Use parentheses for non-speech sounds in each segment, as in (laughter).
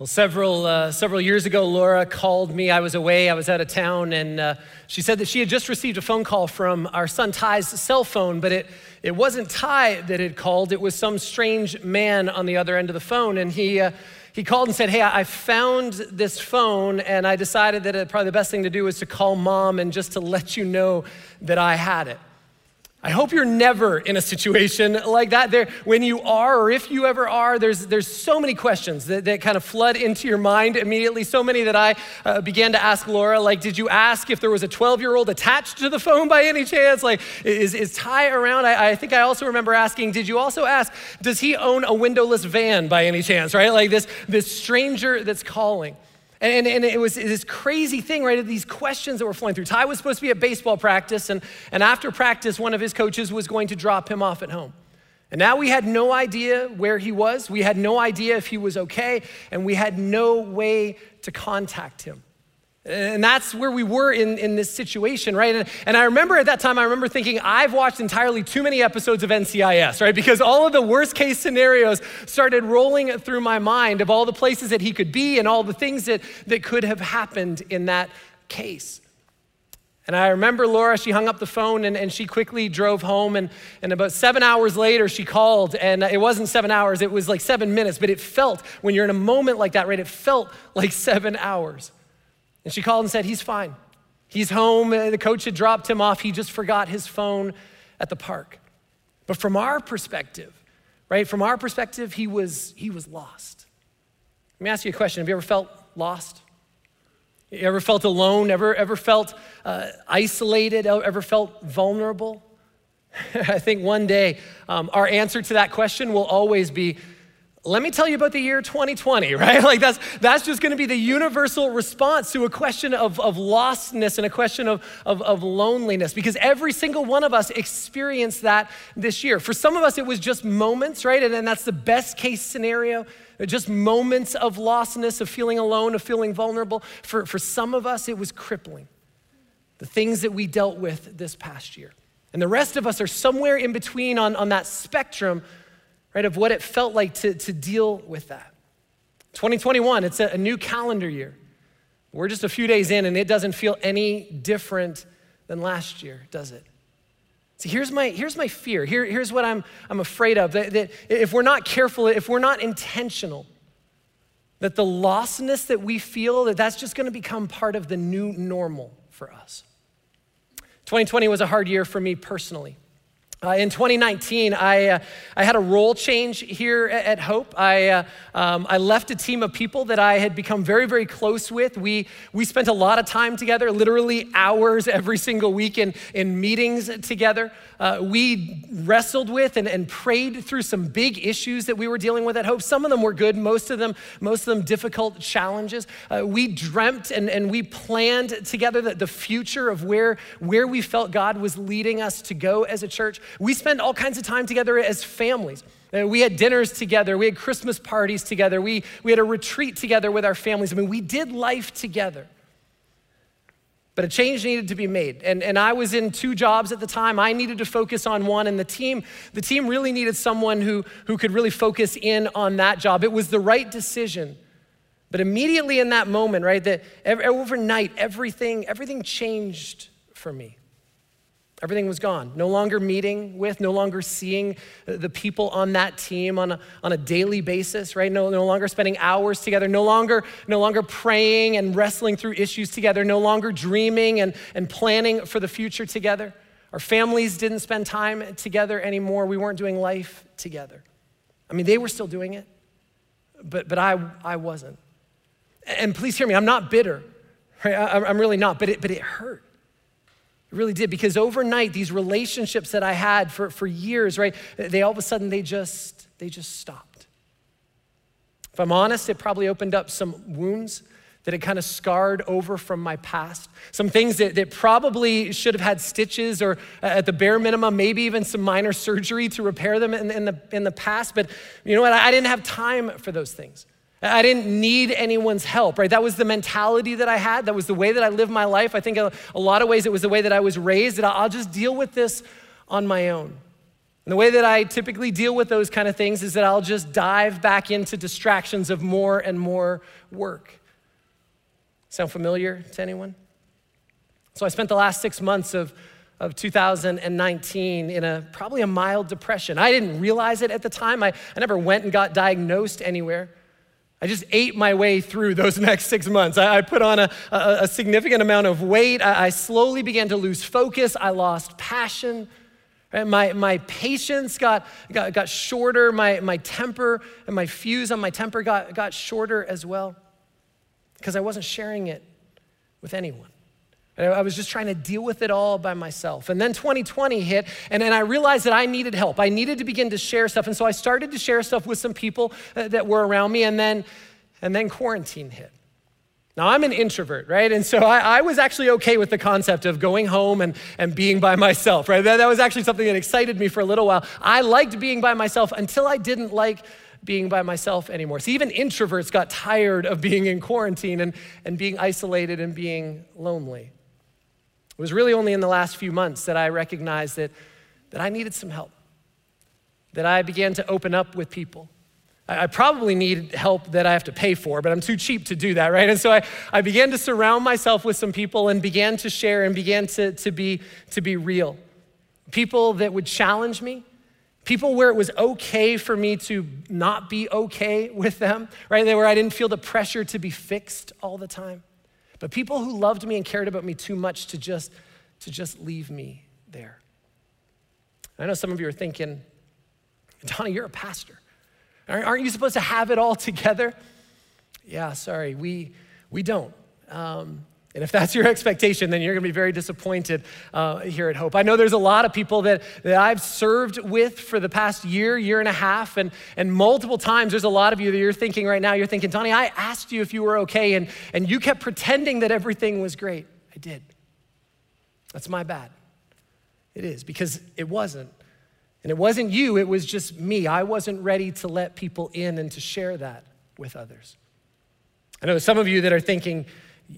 Well, several, uh, several years ago, Laura called me. I was away, I was out of town, and uh, she said that she had just received a phone call from our son Ty's cell phone, but it, it wasn't Ty that had called, it was some strange man on the other end of the phone. And he, uh, he called and said, Hey, I found this phone, and I decided that probably the best thing to do was to call mom and just to let you know that I had it. I hope you're never in a situation (laughs) like that. There, when you are, or if you ever are, there's, there's so many questions that, that kind of flood into your mind immediately. So many that I uh, began to ask Laura, like, did you ask if there was a 12 year old attached to the phone by any chance? Like, is, is Ty around? I, I think I also remember asking, did you also ask, does he own a windowless van by any chance, right? Like this, this stranger that's calling. And, and, it was this crazy thing, right? These questions that were flowing through. Ty was supposed to be at baseball practice, and, and after practice, one of his coaches was going to drop him off at home. And now we had no idea where he was. We had no idea if he was okay, and we had no way to contact him. And that's where we were in, in this situation, right? And, and I remember at that time, I remember thinking, I've watched entirely too many episodes of NCIS, right? Because all of the worst case scenarios started rolling through my mind of all the places that he could be and all the things that, that could have happened in that case. And I remember Laura, she hung up the phone and, and she quickly drove home. And, and about seven hours later, she called. And it wasn't seven hours, it was like seven minutes. But it felt, when you're in a moment like that, right, it felt like seven hours. And she called and said, He's fine. He's home. The coach had dropped him off. He just forgot his phone at the park. But from our perspective, right, from our perspective, he was, he was lost. Let me ask you a question Have you ever felt lost? You ever felt alone? Ever, ever felt uh, isolated? Ever felt vulnerable? (laughs) I think one day um, our answer to that question will always be let me tell you about the year 2020, (laughs) right? Like that's, that's just gonna be the universal response to a question of, of lostness and a question of, of, of loneliness because every single one of us experienced that this year. For some of us, it was just moments, right? And, and that's the best case scenario, just moments of lostness, of feeling alone, of feeling vulnerable. For, for some of us, it was crippling. The things that we dealt with this past year. And the rest of us are somewhere in between on, on that spectrum right, of what it felt like to, to deal with that. 2021, it's a, a new calendar year. We're just a few days in, and it doesn't feel any different than last year, does it? So here's my, here's my fear. Here, here's what I'm, I'm afraid of that, that if we're not careful, if we're not intentional, that the lostness that we feel, that that's just gonna become part of the new normal for us. 2020 was a hard year for me personally. Uh, in 2019, I, uh, I had a role change here at, at Hope. I, uh, um, I left a team of people that I had become very, very close with. We, we spent a lot of time together, literally hours every single week in, in meetings together. Uh, we wrestled with and, and prayed through some big issues that we were dealing with at Hope. Some of them were good, most of them, most of them difficult challenges. Uh, we dreamt and, and we planned together the, the future of where, where we felt God was leading us to go as a church. We spent all kinds of time together as families. Uh, we had dinners together. We had Christmas parties together. We, we had a retreat together with our families. I mean, we did life together. But a change needed to be made. And, and I was in two jobs at the time. I needed to focus on one, and the team, the team really needed someone who, who could really focus in on that job. It was the right decision. But immediately in that moment, right, that overnight, everything, everything changed for me. Everything was gone. No longer meeting with, no longer seeing the people on that team on a, on a daily basis, right? No, no longer spending hours together, no longer, no longer praying and wrestling through issues together, no longer dreaming and, and planning for the future together. Our families didn't spend time together anymore. We weren't doing life together. I mean, they were still doing it, but, but I, I wasn't. And please hear me, I'm not bitter, right? I'm really not, but it, but it hurt. It really did because overnight, these relationships that I had for, for years, right, they all of a sudden they just they just stopped. If I'm honest, it probably opened up some wounds that had kind of scarred over from my past. Some things that, that probably should have had stitches or uh, at the bare minimum, maybe even some minor surgery to repair them in, in, the, in the past. But you know what? I didn't have time for those things. I didn't need anyone's help, right? That was the mentality that I had. That was the way that I lived my life. I think a, lot of ways it was the way that I was raised, that I'll just deal with this on my own. And the way that I typically deal with those kind of things is that I'll just dive back into distractions of more and more work. Sound familiar to anyone? So I spent the last six months of, of 2019 in a probably a mild depression. I didn't realize it at the time. I, I never went and got diagnosed anywhere. I just ate my way through those (laughs) next six months. I, I put on a, a, a, significant amount of weight. I, I, slowly began to lose focus. I lost passion. My, my patience got, got, got shorter. My, my temper and my fuse on my temper got, got shorter as well because I wasn't sharing it with anyone. I was just trying to deal with it all by myself. And then 2020 hit, and then I realized that I needed help. I needed to begin to share stuff. And so I started to share stuff with some people uh, that were around me, and then, and then quarantine hit. Now, I'm an introvert, right? And so I, I, was actually okay with the concept of going home and, and being by myself, right? That, that was actually something that excited me for a little while. I liked being by myself until I didn't like being by myself anymore. See, even introverts got tired of being in quarantine and, and being isolated and being lonely. It was really only in the last few months that I recognized that, that I needed some help, that I began to open up with people. I, I probably need help that I have to pay for, but I'm too cheap to do that, right? And so I, I began to surround myself with some people and began to share and began to, to, be, to be real. People that would challenge me, people where it was okay for me to not be okay with them, right? Where I didn't feel the pressure to be fixed all the time but people who loved me and cared about me too much to just, to just leave me there. I know some of you are thinking, Donnie, you're a pastor. Aren't you supposed to have it all (laughs) together? Yeah, sorry, we, we don't. Um, and if that's your (laughs) expectation, then you're going to be very disappointed uh, here at Hope. I know there's a lot of people that, that I've served with for the past year, year and a half, and, and multiple times there's a lot of you that you're thinking right now, you're thinking, Donnie, I asked you if you were okay, and, and you kept pretending that everything was great. I did. That's my bad. It is, because it wasn't. And it wasn't you, it was just me. I wasn't ready to let people in and to share that with others. I know some of you that are thinking,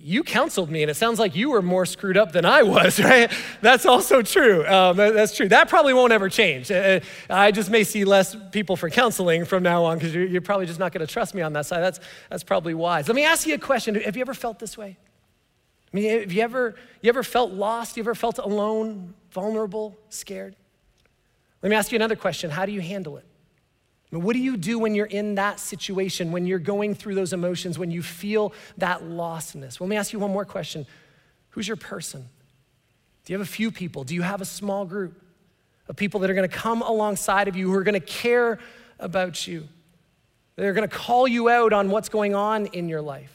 you counseled me, and it sounds like you were more screwed up than I was, (laughs) right? That's also true. Um, that's true. That probably won't ever change. Uh, I just may see less people for counseling from now on because you're, you're, probably just not going to trust me on that side. That's, that's probably wise. Let me ask you a question. Have you ever felt this way? I mean, have you ever, you ever felt lost? You ever felt alone, vulnerable, scared? Let me ask you another question. How do you handle it? What do you do when you're in that situation, when you're going through those emotions, when you feel that lostness? Well, let me ask you one more question Who's your person? Do you have a few people? Do you have a small group of people that are going to come alongside of you, who are going to care about you? They're going to call you out on what's going on in your life.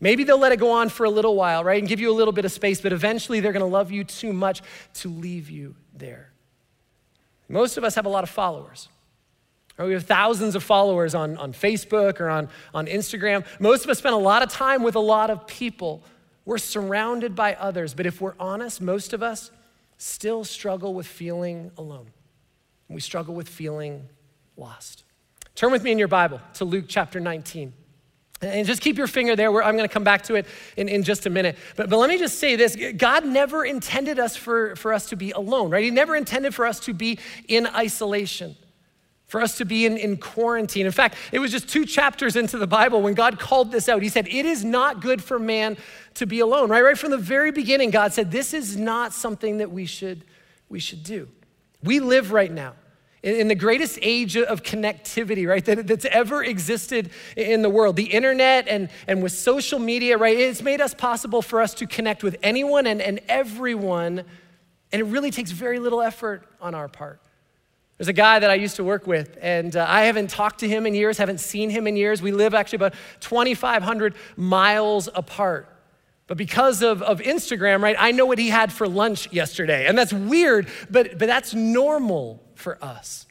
Maybe they'll let it go on for a little while, right, and give you a little bit of space, but eventually they're going to love you too much to leave you there. Most of us have a lot of followers. We have thousands of followers on, on Facebook or on, on Instagram. Most of us spend a lot of time with a lot of people. We're surrounded by others, but if we're honest, most of us still struggle with feeling alone. We struggle with feeling lost. Turn with me in your Bible to Luke chapter 19. And just keep your finger there. I'm going to come back to it in, in just a minute. But, but let me just say this God never intended us for, for us to be alone, right? He never intended for us to be in isolation for us to be in, in quarantine. In fact, it was just two chapters into the Bible when God called this out. He said, It is not good for man to be alone, right? Right from the very beginning, God said, This is not something that we should, we should do. We live right now in the greatest age of connectivity, right, that, that's ever existed in the world. The internet and, and with social media, right, it's made us possible for us to connect with anyone and, and everyone, and it really takes very little effort on our part. There's a guy that I used to work with, and uh, I haven't talked to him in years, haven't seen him in years. We live actually about 2,500 miles apart. But because of, of Instagram, right, I know what he had for lunch yesterday. And that's weird, but, but that's normal for us.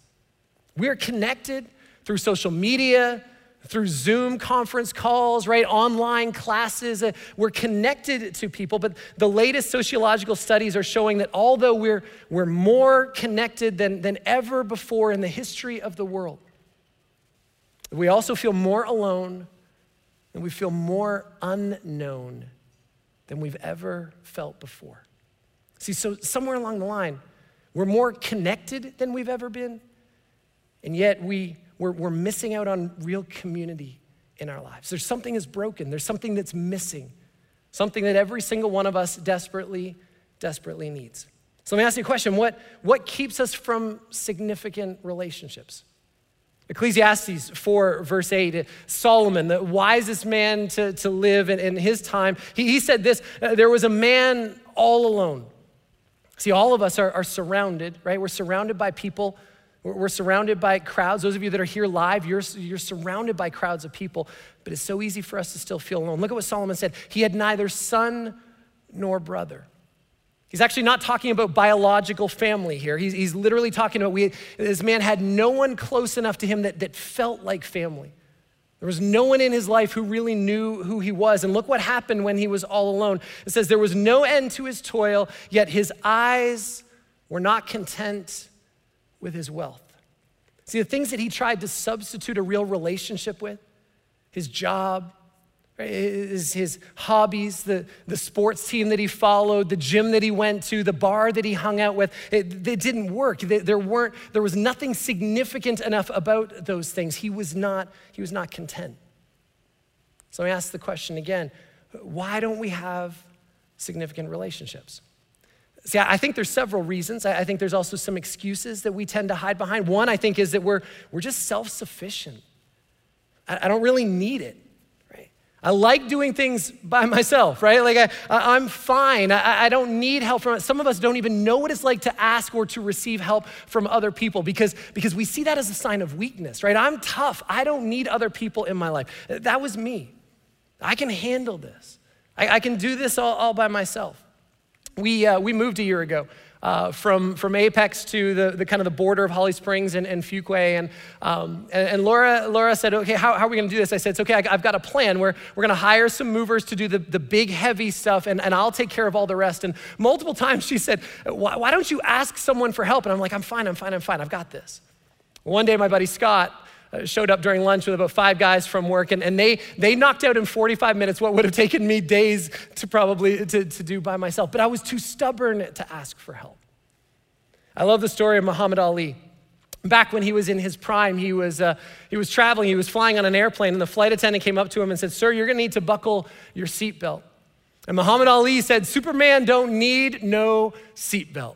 We're connected through social media, through Zoom conference calls, right? Online classes. Uh, we're connected to people, but the latest sociological studies are showing that although we're, we're more connected than, than ever before in the history of the world, we also feel more alone and we feel more unknown than we've ever felt before. See, so somewhere along the line, We're more connected than we've ever been. And yet we, we're, we're missing out on real community in our lives. There's something that's broken, there's something that's missing, something that every single one of us desperately, desperately needs. So let me ask you a question what, what keeps us from significant relationships? Ecclesiastes 4, verse 8, Solomon, the wisest man to, to live in, in his time, he, he said this uh, there was a man all alone. See, all of us are, are surrounded, right? We're surrounded by people. We're, surrounded by crowds. Those of you that are here live, you're, you're surrounded by crowds of people, but it's so easy for us to still feel alone. Look at what Solomon said. He had neither son nor brother. He's actually not talking about biological family here. He's, he's literally talking about we, this man had no one close enough to him that, that felt like family. There was no one in his life who really knew who he was. And look what happened when he was all alone. It says, There was no end to his toil, yet his eyes were not content with his wealth. See, the things that he tried to substitute a real relationship with his job, his, his hobbies, the, the sports team that he followed, the gym that he went to, the bar that he hung out with, it, it didn't work. There, weren't, there was nothing significant enough about those things. He was not, he was not content. So I ask the question again why don't we have significant relationships? See, I think there's several reasons. I think there's also some excuses that we tend to hide behind. One, I think, is that we're, we're just self sufficient. I, I don't really need it. I like doing things by myself, right? Like I, am fine. I, I, don't need help from some of us don't even know what it's like to ask or to receive help from other people because, because we see that as a sign of weakness, right? I'm tough. I don't need other people in my life. That was me. I can handle this. I, I can do this all, all by myself. We, uh, we moved a year ago uh, from, from Apex to the, the kind of the border of Holly Springs and, and Fuquay. And, um, and, and, Laura, Laura said, okay, how, how are we gonna do this? I said, it's okay, I, have got a plan where we're gonna hire some movers to do the, the big heavy stuff and, and I'll take care of all the rest. And multiple (laughs) times she said, why, why don't you ask someone for help? And I'm like, I'm fine, I'm fine, I'm fine, I've got this. One day my buddy Scott, showed up during lunch with about five guys from work and, and they, they knocked out in 45 minutes what would have taken me days to probably to, to do by myself but i was too stubborn to ask for help I love the story of Muhammad Ali. Back when he was in his prime, he was, uh, he was traveling, he was flying on an airplane, and the flight attendant came up to him and said, Sir, you're gonna need to buckle your seatbelt. And Muhammad Ali said, Superman don't need no seatbelt.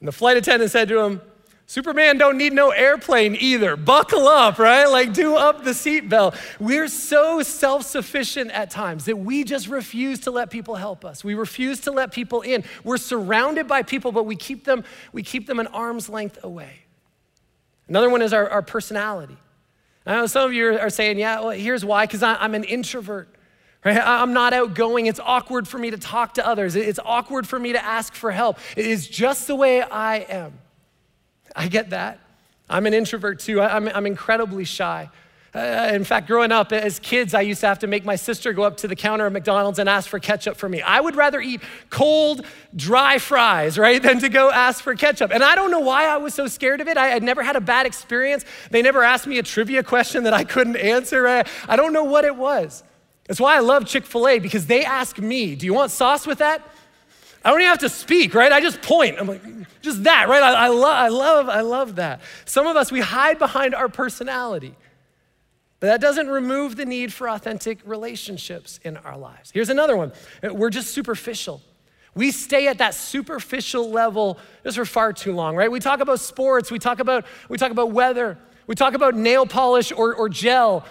And the flight attendant said to him, Superman don't need no airplane either. Buckle up, right? Like do up the seatbelt. We're so self-sufficient at times that we just refuse to let people help us. We refuse to let people in. We're surrounded by people, but we keep them, we keep them an arm's length away. Another one is our, our personality. I know some of you are saying, yeah, well, here's why, because I'm an introvert. Right? I'm not outgoing. It's awkward for me to talk to others. It's awkward for me to ask for help. It is just the way I am. I get that. I'm an introvert too. I'm, I'm incredibly shy. Uh, in fact, growing up as kids, I used to have to make my sister go up to the counter at McDonald's and ask for ketchup for me. I would rather eat cold, dry fries, right, than to go ask for ketchup. And I don't know why I was so scared of it. I had never had a bad experience. They never asked me a trivia question that I couldn't answer. I, I don't know what it was. That's why I love Chick fil A because they ask me, Do you want sauce with that? I don't even have to speak, right? I just point. I'm like, just that, right? I, I, lo- I love, I love that. Some of us, we hide behind our personality. But that doesn't remove the need for authentic relationships in our lives. Here's another one. We're just superficial. We stay at that superficial level just for far too long, right? We talk about sports, we talk about, we talk about weather, we talk about nail polish or, or gel,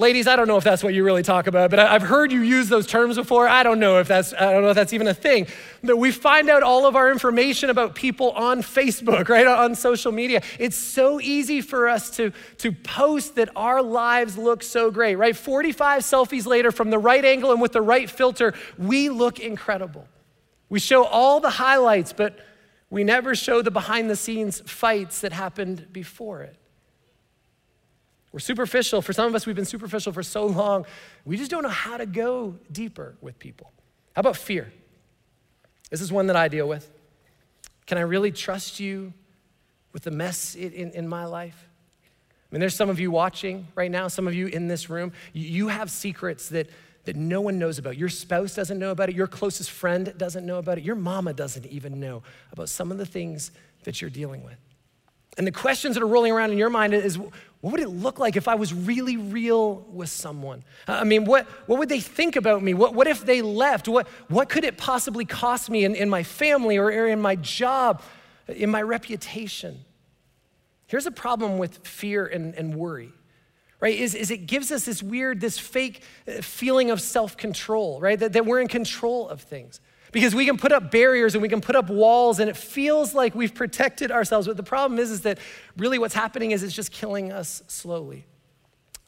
Ladies, I don't know if that's what you really talk about, but I've heard you use those terms before. I don't know if that's I don't know if that's even a thing. That we find out all of our information about people on Facebook, right? On social media. It's so easy for us to, to post that our lives look so great, right? 45 selfies later from the right angle and with the right filter, we look incredible. We show all the highlights, but we never show the behind the scenes fights that happened before it. We're superficial. For some of us, we've been superficial for so long, we just don't know how to go deeper with people. How about fear? This is one that I deal with. Can I really trust you with the mess in, in, my life? I mean, there's some of you watching right now, some of you in this room. You have secrets that, that no one knows about. Your spouse doesn't know about it. Your closest friend doesn't know about it. Your mama doesn't even know about some of the things that you're dealing with. And the questions that are rolling around in your mind is what would it look like if I was really real with someone? I mean, what, what would they think about me? What, what if they left? What, what could it possibly cost me in, in my family or in my job, in my reputation? Here's a problem with fear and, and worry right is, is it gives us this weird this fake uh, feeling of self-control right that, that we're in control of things because we can put up barriers and we can put up walls and it feels like we've protected ourselves. But the problem is, is that really what's happening is it's just killing us slowly.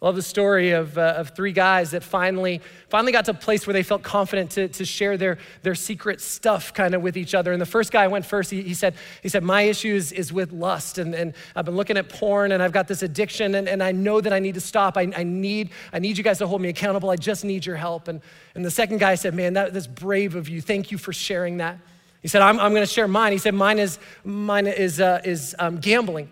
I love the story of, uh, of three guys that finally, finally got to a place where they felt confident to, to share their, their secret stuff kind of with each other. And the first guy went first. He, he, said, he said, My issue is, is with lust. And, and I've been looking at porn and I've got this addiction and, and I know that I need to stop. I, I, need, I need you guys to hold me accountable. I just need your help. And, and the second guy said, Man, that, that's brave of you. Thank you for sharing that. He said, I'm, I'm going to share mine. He said, Mine is, mine is, uh, is um, gambling.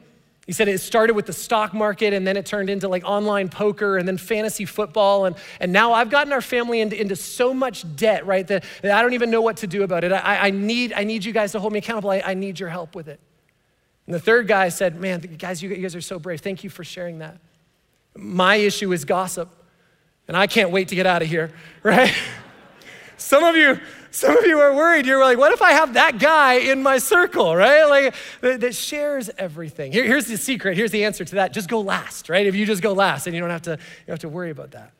He said it started with the stock market and then it turned into like online poker and then fantasy football. And, and now I've gotten our family into, into so much debt, right, that, that I don't even know what to do about it. I, I, need, I need you guys to hold me accountable. I, I need your help with it. And the third guy said, Man, guys, you guys are so brave. Thank you for sharing that. My issue is gossip, and I can't wait to get out of here, (laughs) right? Some of you, some of you are worried. You're like, what if I have that guy in my circle, right? Like that, that shares everything. Here, here's the secret. Here's the answer to that. Just go last, right? If you just go last, and you don't have to, you don't have to worry about that.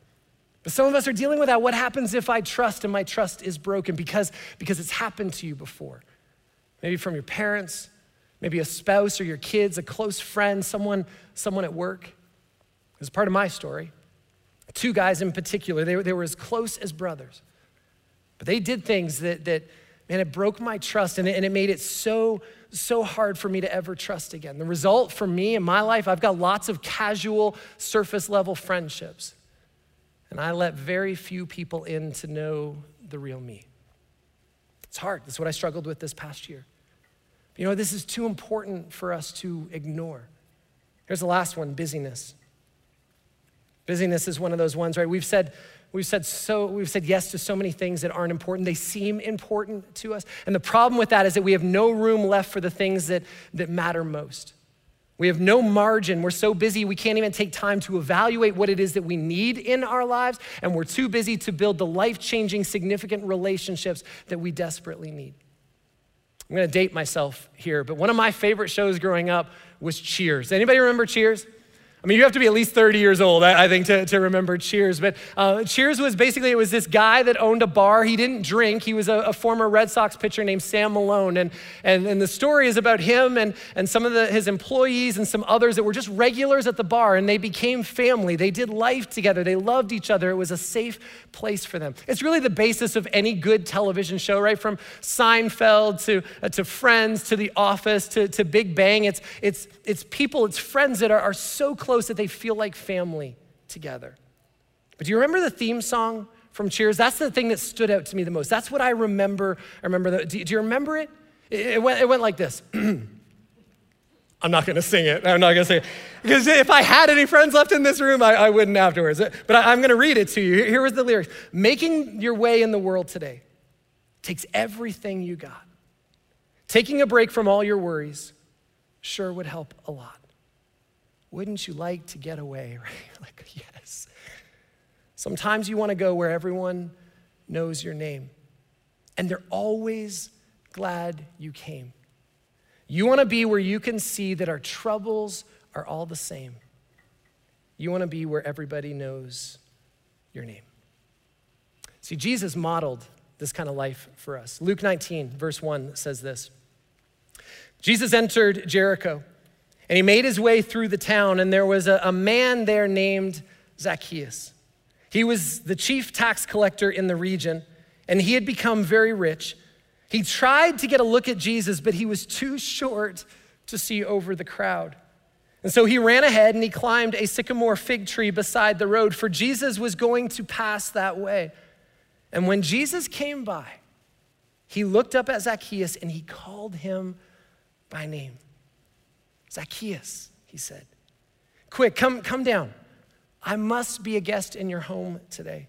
But some of us are dealing with that. What happens if I trust and my trust is broken because, because it's happened to you before? Maybe from your parents, maybe a spouse or your kids, a close friend, someone, someone at work. It's part of my story. Two guys in particular, they, they were as close as brothers. But they did things that, that man, it broke my trust and it, and it made it so, so hard for me to ever trust again. The result for me in my life, I've got lots of casual, surface level friendships. And I let very few people in to know the real me. It's hard. That's what I struggled with this past year. You know, this is too important for us to ignore. Here's the last one busyness. Busyness is one of those ones, right? We've said We've said, so, we've said yes to so many things that aren't important. They seem important to us. And the problem with that is that we have no room left for the things that, that matter most. We have no margin. We're so busy, we can't even take time to evaluate what it is that we need in our lives. And we're too busy to build the life changing, significant relationships that we desperately need. I'm gonna date myself here, but one of my favorite shows growing up was Cheers. Anybody remember Cheers? I mean, you have to be at least 30 years old, I, think, to, to remember Cheers. But uh, Cheers was basically, it was this guy that owned a bar. He didn't drink. He was a, a, former Red Sox pitcher named Sam Malone. And, and, and the story is about him and, and some of the, his employees and some others that were just regulars at the bar. And they became family. They did life together. They loved each other. It was a safe place for them. It's really the basis of any good television show, right? From Seinfeld to, uh, to Friends to The Office to, to Big Bang. It's, it's, it's people, it's friends that are, are so close close that they feel like family together. But do you remember the theme song from Cheers? That's the thing that stood out to me the most. That's what I remember. I remember. The, do, do you remember it? It, it, went, it went like this. (clears throat) I'm not gonna sing it. I'm not gonna sing it. Because if I had any friends left in this room, I, I wouldn't afterwards. But I, I'm gonna read it to you. Here was the lyrics Making your way in the world today takes everything you got. Taking a break from all your worries sure would help a lot. Wouldn't you like to get away? (laughs) Right? like, yes. Sometimes you want to go where everyone knows your name, and they're always glad you came. You want to be where you can see that our troubles are all the same. You want to be where everybody knows your name. See, Jesus modeled this kind of life for us. Luke 19, verse 1 says this Jesus entered Jericho and he made his way through the town, and there was a, a man there named Zacchaeus. He was the chief tax collector in the region, and he had become very rich. He tried to get a look at Jesus, but he was too short to see over the crowd. And so he ran ahead and he climbed a sycamore fig tree beside the road, for Jesus was going to pass that way. And when Jesus came by, he looked up at Zacchaeus and he called him by name. Zacchaeus, he said, Quick, come, come down. I must be a guest in your home today.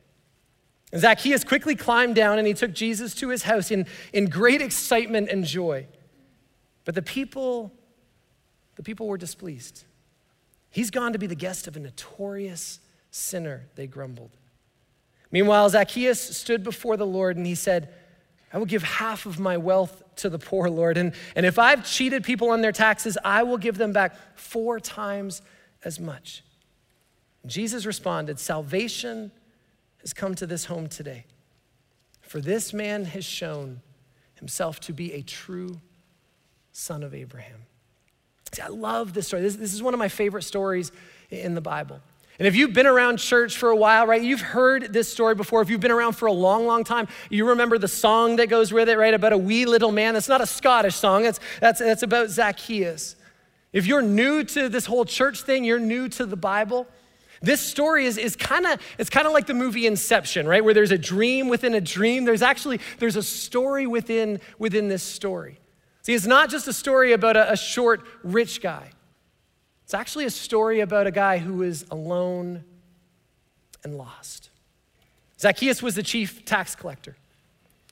And Zacchaeus quickly climbed down and he took Jesus to his house in, in great excitement and joy. But the people, the people were displeased. He's gone to be the guest of a notorious sinner, they grumbled. Meanwhile, Zacchaeus stood before the Lord and he said, I will give half of my wealth to the poor, Lord. And, and if I've cheated people on their taxes, I will give them back four times as much. Jesus responded, Salvation has come to this home today. For this man has shown himself to be a true son of Abraham. See, I love this story. This, this is one of my favorite stories in the Bible. And if you've been around church for a while, right, you've heard this story before. If you've been around for a long, long time, you remember the song that goes with it, right, about a wee little man. That's not a Scottish song, that's, that's, that's about Zacchaeus. If you're new to this whole church thing, you're new to the Bible. This story is, is kind of it's kind of like the movie Inception, right? Where there's a dream within a dream. There's actually there's a story within within this story. See, it's not just a story about a, a short rich guy. It's actually a story about a guy who is alone and lost. Zacchaeus was the chief tax collector.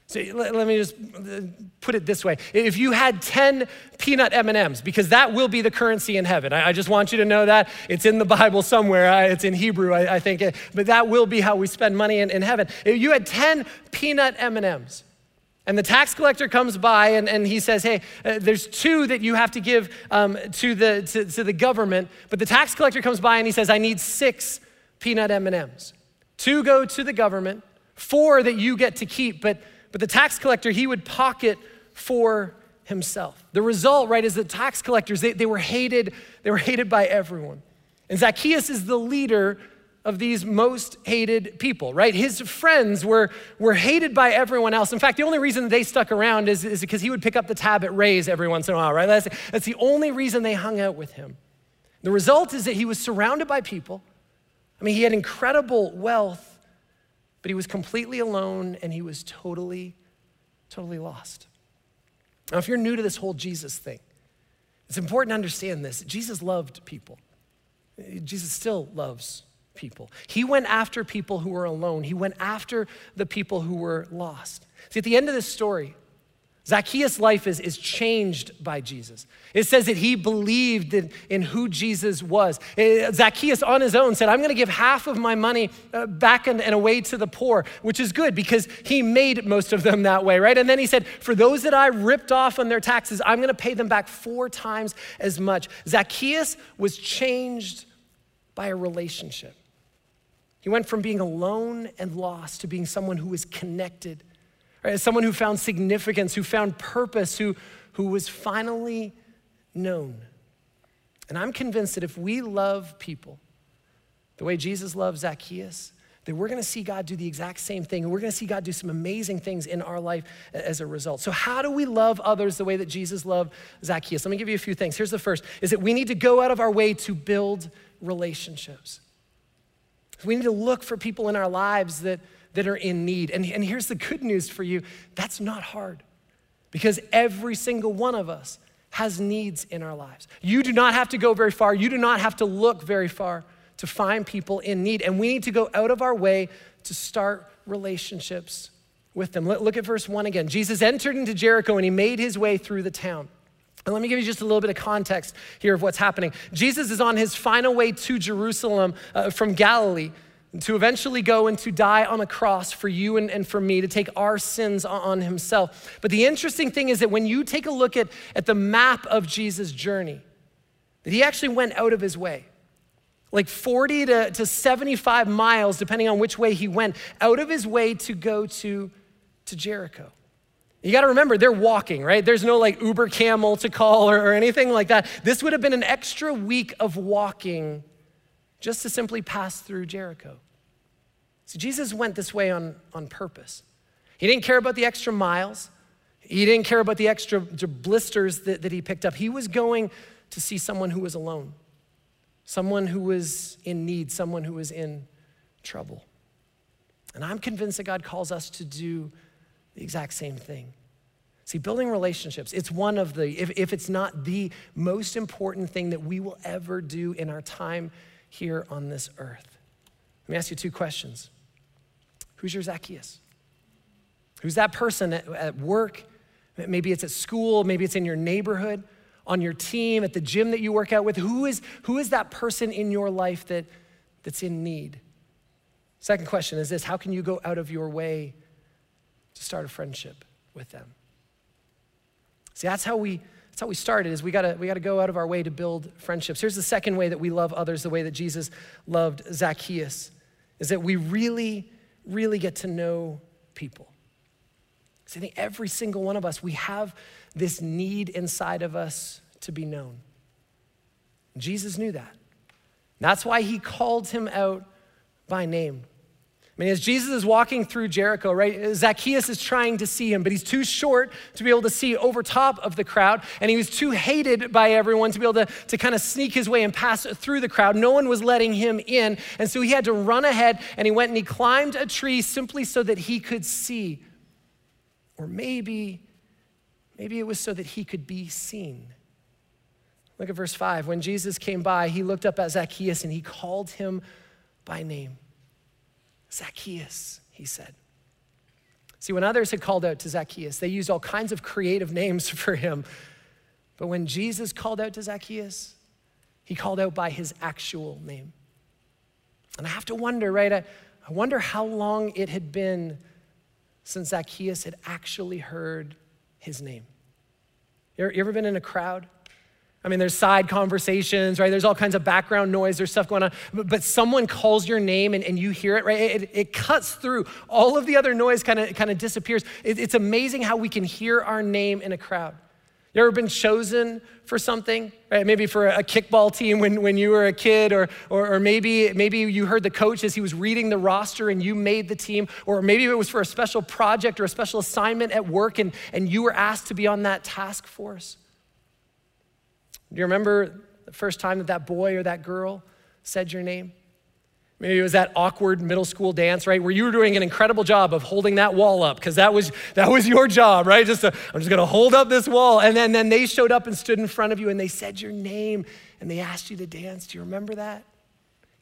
So let, me just uh, put it this way. If you had 10 peanut M&Ms, because that will be the currency in heaven. I, just want you to know that. It's in the Bible somewhere. It's in Hebrew, I, I, think. But that will be how we spend money in, in heaven. If you had 10 peanut M&Ms, and the tax collector comes by and, and he says, Hey, uh, there's two that you have to give um, to, the, to, to the government. But the tax collector comes by and he says, I need six peanut M&Ms. Two go to the government, four that you get to keep. But, but the tax collector, he would pocket for himself. The result, right, is the tax collectors, they, they were hated, they were hated by everyone. And Zacchaeus is the leader of these most hated people, right? His friends were, were hated by everyone else. In fact, the only reason they stuck around is, is because he would pick up the tab at Ray's every once in a while, right? That's, that's the only reason they hung out with him. The result is that he was surrounded by people. I mean, he had incredible wealth, but he was completely alone and he was totally, totally lost. Now, if you're new to this whole Jesus thing, it's important to understand this. Jesus loved people. Jesus still loves people. He went after people who were alone, he went after the people who were lost. See, at the end of this story, Zacchaeus' life is, is changed by Jesus. It says that he believed in, in who Jesus was. Eh, Zacchaeus, on his own, said, I'm going to give half of my money uh, back and, and away to the poor, which is good because he made most of them that way, right? And then he said, For those that I ripped off on their taxes, I'm going to pay them back four times as much. Zacchaeus was changed by a relationship. He went from being alone and lost to being someone who was connected, right? someone who found significance, who found purpose, who, who was finally known. And I'm convinced that if we love people the way Jesus loved Zacchaeus, that we're gonna see God do the exact same thing, and we're gonna see God do some amazing things in our life as a result. So, how do we love others the way that Jesus loved Zacchaeus? Let me give you a few things. Here's the first is that we need to go out of our way to build relationships. We need to look for people in our lives that, that are in need. And, and here's the good news for you that's not hard because every single one of us has needs in our lives. You do not have to go very far, you do not have to look very far to find people in need. And we need to go out of our way to start relationships with them. Look at verse 1 again. Jesus entered into Jericho and he made his way through the town. And let me give you just a little bit of context here of what's happening. Jesus is on his final way to Jerusalem uh, from Galilee to eventually go and to die on a cross for you and, and for me, to take our sins on himself. But the interesting thing is that when you take a look at, at the map of Jesus' journey, that he actually went out of his way. Like 40 to, to 75 miles, depending on which way he went, out of his way to go to, to Jericho. You got to remember, they're walking, right? There's no like Uber camel to call or, or, anything like that. This would have been an extra week of walking just to simply pass through Jericho. So Jesus went this way on, on purpose. He didn't care about the extra miles, he didn't care about the extra blisters that, that he picked up. He was going to see someone who was alone, someone who was in need, someone who was in trouble. And I'm convinced that God calls us to do the exact same thing. See, building relationships, it's one of the, if, if it's not the most important thing that we will ever do in our time here on this earth. Let me ask you two questions Who's your Zacchaeus? Who's that person at, at work? Maybe it's at school, maybe it's in your neighborhood, on your team, at the gym that you work out with. Who is, who is that person in your life that, that's in need? Second question is this How can you go out of your way to start a friendship with them? See, that's how we that's how we started is we gotta we gotta go out of our way to build friendships. Here's the second way that we love others, the way that Jesus loved Zacchaeus, is that we really, really get to know people. See, I think every single one of us, we have this need inside of us to be known. Jesus knew that. That's why he called him out by name. I mean, as Jesus is walking through Jericho, right, Zacchaeus is trying to see him, but he's too short to be able to see over top of the crowd, and he was too hated by everyone to be able to, to kind of sneak his way and pass through the crowd. No one was letting him in, and so he had to run ahead, and he went and he climbed a tree simply so that he could see. Or maybe, maybe it was so that he could be seen. Look at verse 5. When Jesus came by, he looked up at Zacchaeus and he called him by name. Zacchaeus, he said. See, when others had called out to Zacchaeus, they used all kinds of creative names (laughs) for him. But when Jesus called out to Zacchaeus, he called out by his actual name. And I have to wonder, right? I, I wonder how long it had been since Zacchaeus had actually heard his name. You you ever been in a crowd I mean, there's side conversations, right? There's all kinds of background noise, there's stuff going on. But, someone calls your name and, and you hear it, right? It, it cuts through. All of the other noise kind of kind of disappears. It, it's amazing how we can hear our name in a crowd. You ever been chosen for something? Right? Maybe for a kickball team when, when you were a kid, or, or, or maybe, maybe you heard the coach as he was reading the roster and you made the team, or maybe it was for a special project or a special assignment at work and, and you were asked to be on that task force. Do you remember the first time that that boy or that girl said your name? Maybe it was that awkward middle school dance, right? Where you were doing an incredible job of holding that wall up because that was, that was your job, right? Just to, I'm just gonna hold up this wall. And then, then they showed up and stood in front of you and they said your name and they asked you to dance. Do you remember that?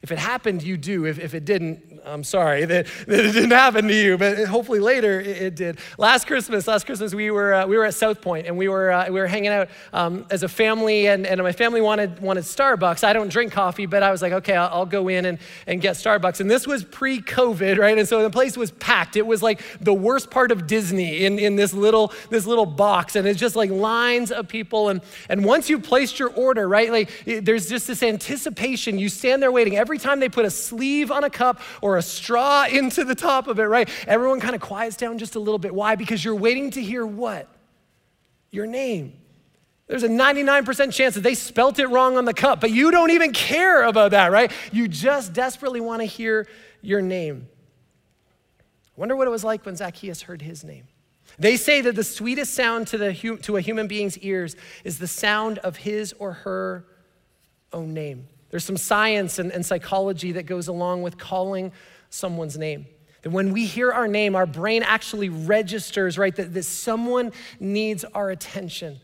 If it happened, you do. If, if it didn't, I'm sorry (laughs) that, that it didn't happen to you, but hopefully later it, it did. Last Christmas, last Christmas we were, uh, we were at South Point and we were, uh, we were hanging out um, as a family and, and my family wanted, wanted Starbucks. I don't drink coffee, but I was like, okay, I'll, I'll go in and, and get Starbucks. And this was pre-COVID, right? And so the place was packed. It was like the worst part of Disney in, in this, little, this little box. And it's just like lines of people. And, and once you've placed your order, right, like there's just this anticipation. You stand there waiting every time they put a sleeve on a cup or a straw (laughs) into the top of it, right? Everyone kind of quiets down just a little bit. Why? Because you're waiting to hear what? Your name. There's a 99% chance that they spelt it wrong on the cup, but you don't even care about that, right? You just desperately want to hear your name. I wonder what it was like when Zacchaeus heard his name. They say that the sweetest sound to, the, to a human being's ears is the sound of his or her own name. There's some science and, and psychology that goes along with calling someone's name. That when we hear our name, our brain actually registers, right, that, that someone needs our attention.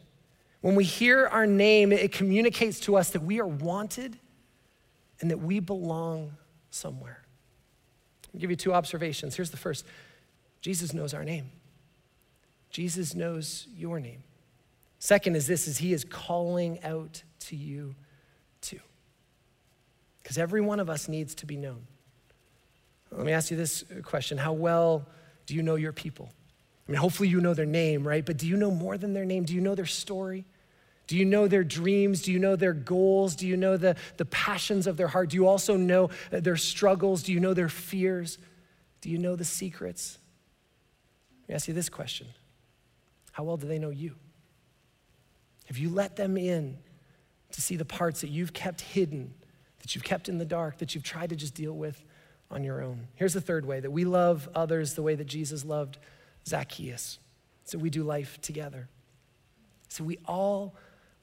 When we hear our name, it communicates to us that we are wanted and that we belong somewhere. I'll give you two observations. Here's the first Jesus knows our name. Jesus knows your name. Second is this is he is calling out to you because every one of us needs to be known. Let me ask you this question How well do you know your people? I mean, hopefully you know their name, right? But do you know more than their name? Do you know their story? Do you know their dreams? Do you know their goals? Do you know the, the passions of their heart? Do you also know uh, their struggles? Do you know their fears? Do you know the secrets? Let me ask you this question How well do they know you? Have you let them in to see the parts that you've kept hidden that you've kept in the dark, that you've tried to just deal with on your own. Here's the third way that we love others the way that Jesus loved Zacchaeus. So we do life together. So we all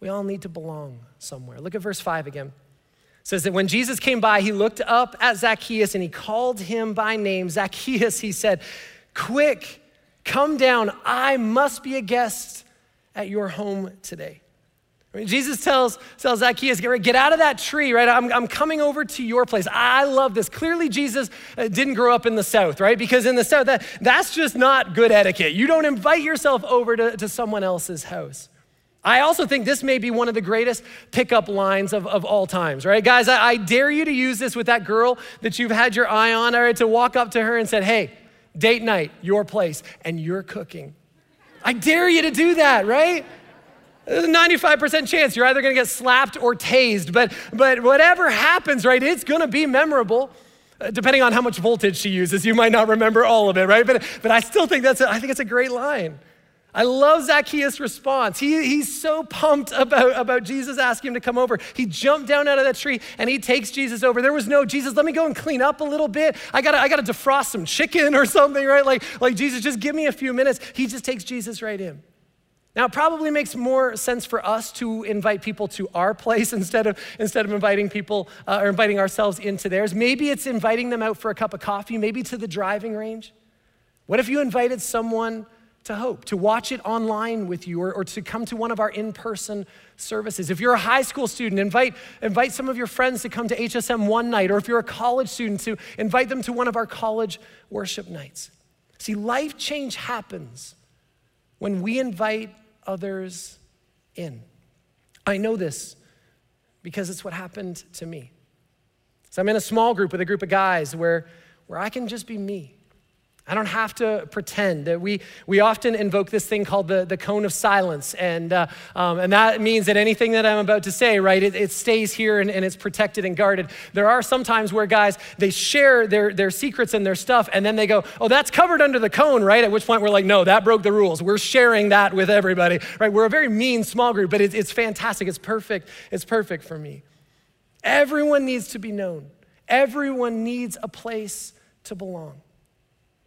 we all need to belong somewhere. Look at verse 5 again. It says that when Jesus came by, he looked up at Zacchaeus and he called him by name. Zacchaeus, he said, "Quick, come down. I must be a guest at your home today. Jesus tells, tells Zacchaeus, get, get out of that tree, right? I'm, I'm coming over to your place. I love this. Clearly, Jesus uh, didn't grow up in the South, right? Because in the South, that, that's just not good etiquette. You don't invite yourself over to, to someone else's house. I also think this may be one of the greatest pickup lines of, of all times, right? Guys, I, I dare you to use this with that girl that you've had your eye on, all right, to walk up to her and said, hey, date night, your place, and you're cooking. I dare you to do that, right? There's a 95% chance you're either gonna get slapped or tased, but, but whatever happens, right, it's gonna be memorable. Uh, depending on how much voltage she uses, you might not remember all of it, right? But, but I still think that's a, I think it's a great line. I love Zacchaeus' response. He, he's so pumped about, about Jesus asking him to come over. He jumped down out of that tree and he takes Jesus over. There was no, Jesus, let me go and clean up a little bit. I gotta, I gotta defrost some chicken or something, right? Like, like, Jesus, just give me a few minutes. He just takes Jesus right in. Now, it probably makes more sense for us to invite people to our place (laughs) instead of, instead of inviting people uh, or inviting ourselves into theirs. Maybe it's inviting them out for a cup of coffee, maybe to the driving range. What if you invited someone to Hope, to watch it online with you, or, or to come to one of our in person services. If you're a high school student, invite, invite some of your friends to come to HSM one night, or if you're a college student, to invite them to one of our college worship nights. See, life change happens when we invite others in. I know this because it's what happened to me. So I'm in a small group with a group of guys where, where I can just be me. I don't have to pretend. We, we often invoke this thing called the, the cone of silence. And, uh, um, and that means that anything that I'm about to say, right, it, it stays here and, and, it's protected and guarded. There are some times where guys, they share their, their secrets and their stuff, and then they go, oh, that's covered under the cone, right? At which point we're like, no, that broke the rules. We're sharing that with everybody, right? We're a very mean small group, but it, it's fantastic. It's perfect. It's perfect for me. Everyone needs to be known, everyone needs a place to belong.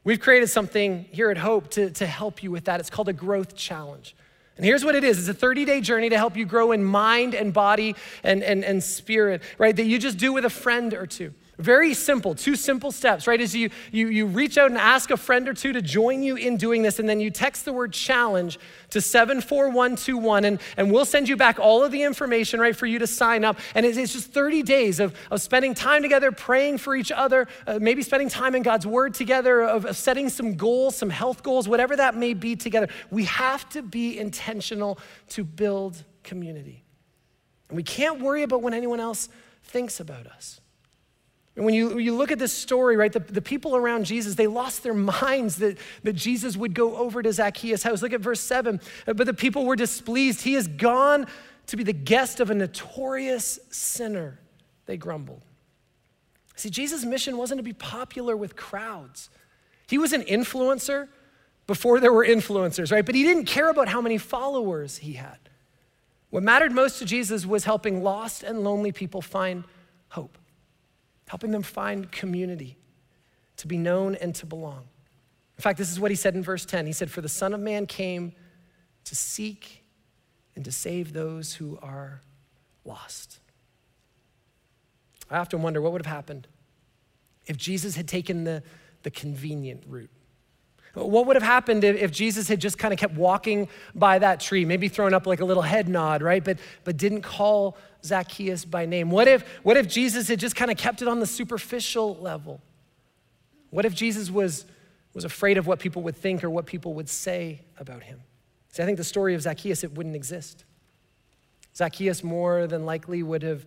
We've created something here at Hope to, to help you with that. It's called a growth challenge. And here's what it is it's a 30 day journey to help you grow in mind and body and, and, and spirit, right? That you just do with a friend or two. Very simple, two simple steps, right? Is you, you, you reach out and ask a friend or two to join you in doing this, and then you text the word challenge to 74121, and, and we'll send you back all of the information, right, for you to sign up. And it's, it's just 30 days of, of spending time together, praying for each other, uh, maybe spending time in God's word together, of, of setting some goals, some health goals, whatever that may be together. We have to be intentional to build community. And we can't worry about what anyone else thinks about us. And when you, when you look at this story, right, the, the people around Jesus, they lost their minds that, that Jesus would go over to Zacchaeus' house. Look at verse 7. Uh, but the people were displeased. He has gone to be the guest of a notorious sinner, they grumbled. See, Jesus' mission wasn't to be popular with crowds. He was an influencer before there were influencers, right? But he didn't care about how many followers he had. What mattered most to Jesus was helping lost and lonely people find hope helping them find community, to be known and to belong. In fact, this is what he said in verse 10. He said, For the Son of Man came to seek and to save those who are lost. I often wonder what would have happened if Jesus had taken the, the convenient route. What would have happened if, Jesus had just kind of kept walking by that tree, maybe thrown up like a little head nod, right? But, but didn't call Zacchaeus by name? What if, what if Jesus had just kind of kept it on the superficial level? What if Jesus was, was afraid of what people would think or what people would say about him? See, I think the story of Zacchaeus, it wouldn't exist. Zacchaeus more than likely would have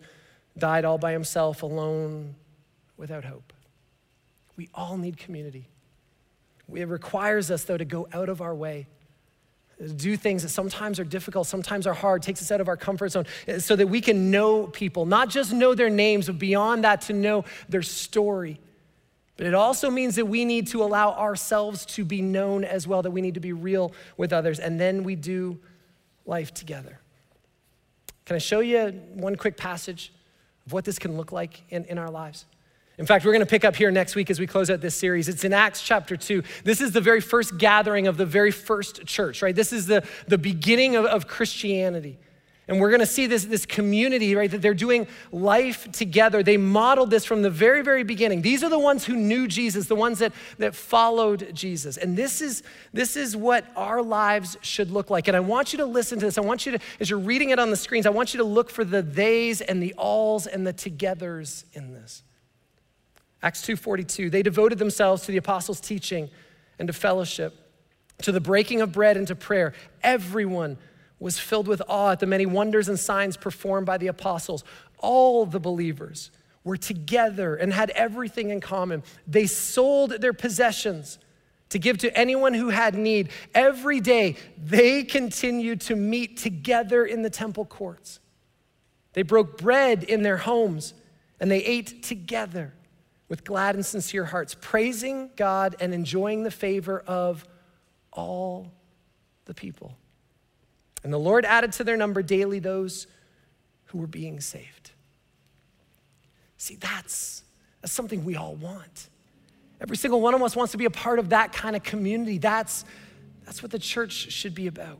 died all by himself, alone, without hope. We all need community. It requires us, though, to go out of our way, do things that sometimes are difficult, sometimes are hard, takes us out of our comfort zone, eh, so that we can know people, not just know their names, but beyond that, to know their story. But it also means that we need to allow ourselves to be known as well, that we need to be real with others, and then we do life together. Can I show you one quick passage of what this can look like in, in our lives? In fact, we're going to pick up here next week as we close out this series. It's in Acts chapter 2. This is the very first gathering of the very first church, right? This is the, the beginning of, of Christianity. And we're going to see this, this community, right, that they're doing life together. They modeled this from the very, very beginning. These are the ones who knew Jesus, the ones that, that followed Jesus. And this is, this is what our lives should look like. And I want you to listen to this. I want you to, as you're reading it on the screens, I want you to look for the theys and the alls and the togethers in this. Acts 2.42, they devoted themselves to the apostles' teaching and to fellowship, to the breaking of bread and to prayer. Everyone was filled with awe at the many wonders and signs performed by the apostles. All the believers were together and had everything in common. They sold their possessions to give to anyone who had need. Every day, they continued to meet together in the temple courts. They broke bread in their homes and they ate together with glad and sincere hearts, praising God and enjoying the favor of all the people. And the Lord added to their number daily those who were being saved. See, that's, that's something we all want. Every single one of us wants to be a part of that kind of community. That's, that's what the church should be about.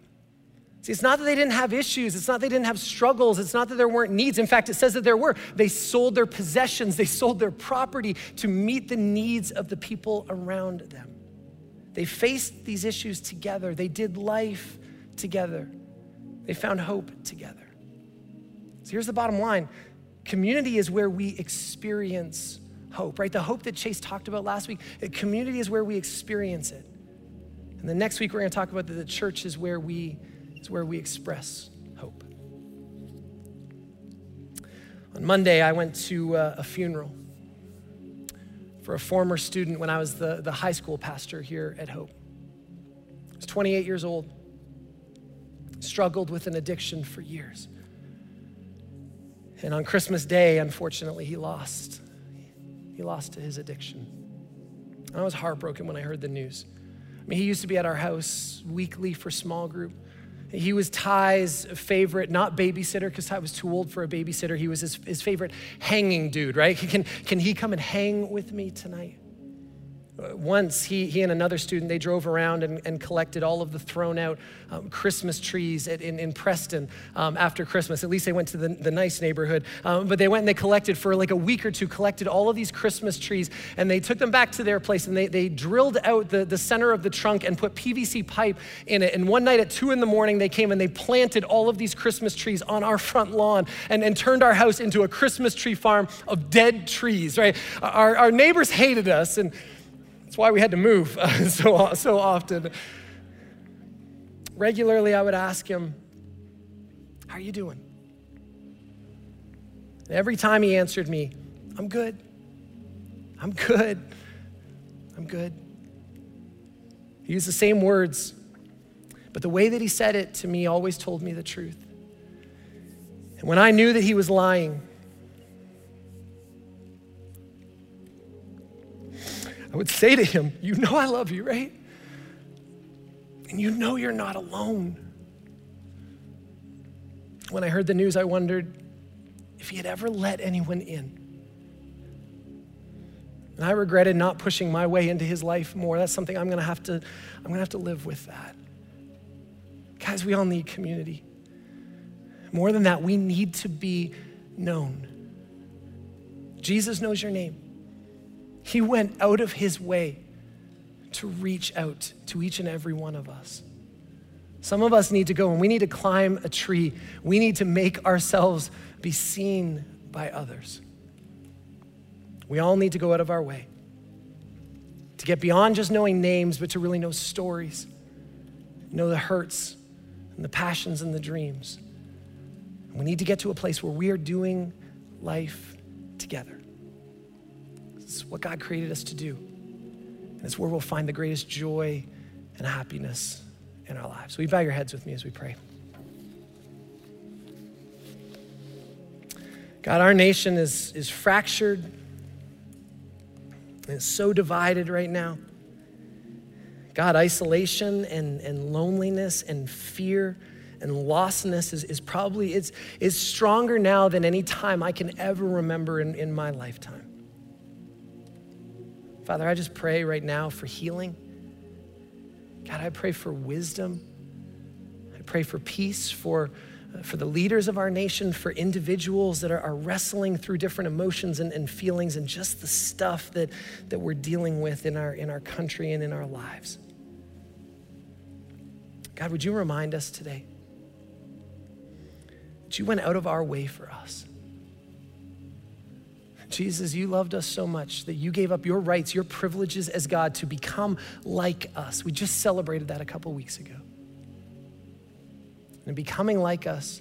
See, it's not that they didn't have issues. It's not that they didn't have struggles. It's not that there weren't needs. In fact, it says that there were. They sold their possessions, they sold their property to meet the needs of the people around them. They faced these issues together, they did life together. They found hope together. So here's the bottom line community is where we experience hope, right? The hope that Chase talked about last week. Community is where we experience it. And the next week, we're going to talk about that the church is where we, is where we express hope. On Monday, I went to uh, a funeral for a former student when I was the, the high school pastor here at Hope. He was 28 years old struggled with an addiction for years. And on Christmas Day, unfortunately, he lost. He lost to his addiction. And I was heartbroken when I heard the news. I mean, he used to be at our house weekly for small group. He was Ty's favorite, not babysitter, because Ty was too old for a babysitter. He was his, his favorite hanging dude, right? (laughs) Can, can he come and hang with me tonight? Once he, he and another student they drove around and, and collected all of the thrown out um, christmas trees at, in, in preston um, after christmas. At least they went to the, the nice neighborhood. Um, but they went and they collected for like a week or two collected all of these christmas trees and they took them back to their place and they, they drilled out the, the center of the trunk and put pvc pipe in it. And one night at two in the morning they came and they planted all of these christmas trees on our front lawn and, and turned our house into a christmas tree farm of dead trees right? Our, our neighbors hated us and that's why we had to move (laughs) uh, so, so often. Regularly, I would ask him, How are you doing? And every time he answered me, I'm good. I'm good. I'm good. He used the same words, but the way that he said it to me always told me the truth. And when I knew that he was lying, I would say to him, You know I love you, right? And you know you're not alone. When I heard the news, I wondered if he had ever let anyone in. And I regretted not pushing my way into his life more. That's something I'm gonna have to, I'm gonna have to live with that. Guys, we all need community. More than that, we need to be known. Jesus knows your name. He went out of his way to reach out to each and every one of us. Some of us need to go and we need to climb a tree. We need to make ourselves be seen by others. We all need to go out of our way to get beyond just knowing names, but to really know stories, know the hurts and the passions and the dreams. We need to get to a place where we are doing life. It's what God created us to do. And it's where we'll find the greatest joy and happiness in our lives. So, we bow your heads with me as we pray? God, our nation is, is fractured and it's so divided right now. God, isolation and, and loneliness and fear and lostness is, is probably is, is stronger now than any time I can ever remember in, in my lifetime. Father, I just pray right now for healing. God, I pray for wisdom. I pray for peace for uh, for the leaders of our nation, for individuals that are, are wrestling through different emotions and, and, feelings and just the stuff that, that we're dealing with in our, in our country and in our lives. God, would you remind us today that you went out of our way for us? Jesus, you loved us so much that you gave up your rights, your privileges as God to become like us. We just celebrated that a couple weeks ago. And becoming like us,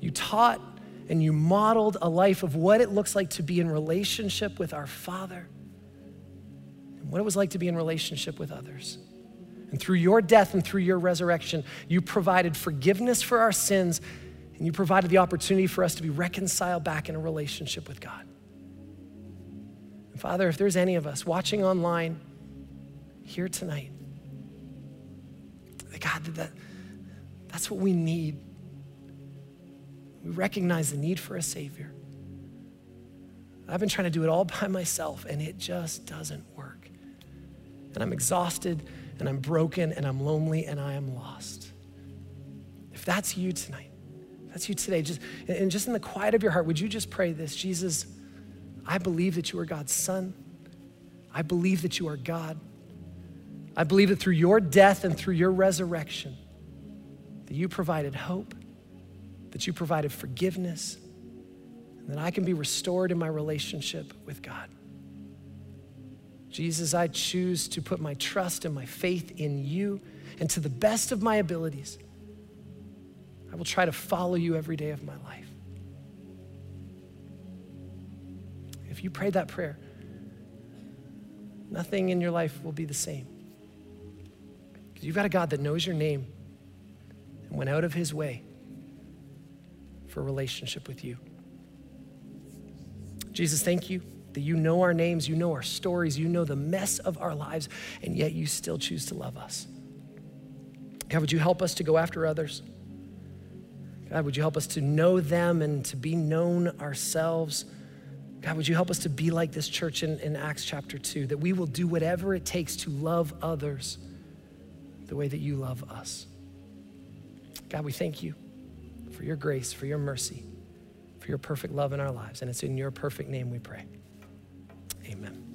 you taught and you modeled a life of what it looks like to be in relationship with our Father and what it was like to be in relationship with others. And through your death and through your resurrection, you provided forgiveness for our sins and you provided the opportunity for us to be reconciled back in a relationship with God. Father, if there's any of us watching online here tonight, God, that, that's what we need. We recognize the need for a Savior. I've been trying to do it all by myself, and it just doesn't work. And I'm exhausted, and I'm broken, and I'm lonely, and I am lost. If that's you tonight, that's you today, just and just in the quiet of your heart, would you just pray this? Jesus, I believe that you are God's Son. I believe that you are God. I believe that through your death and through your resurrection, that you provided hope, that you provided forgiveness, and that I can be restored in my relationship with God. Jesus, I choose to put my trust and my faith in you, and to the best of my abilities, I will try to follow you every day of my life. If you prayed that prayer, nothing in your life will be the same. Because you've got a God that knows your name and went out of his way for a relationship with you. Jesus, thank you that you know our names, you know our stories, you know the mess of our lives, and yet you still choose to love us. God, would you help us to go after others? God, would you help us to know them and to be known ourselves? God, would you help us to be like this church in, in Acts chapter 2, that we will do whatever it takes to love others the way that you love us. God, we thank you for your grace, for your mercy, for your perfect love in our lives. And it's in your perfect name we pray. Amen.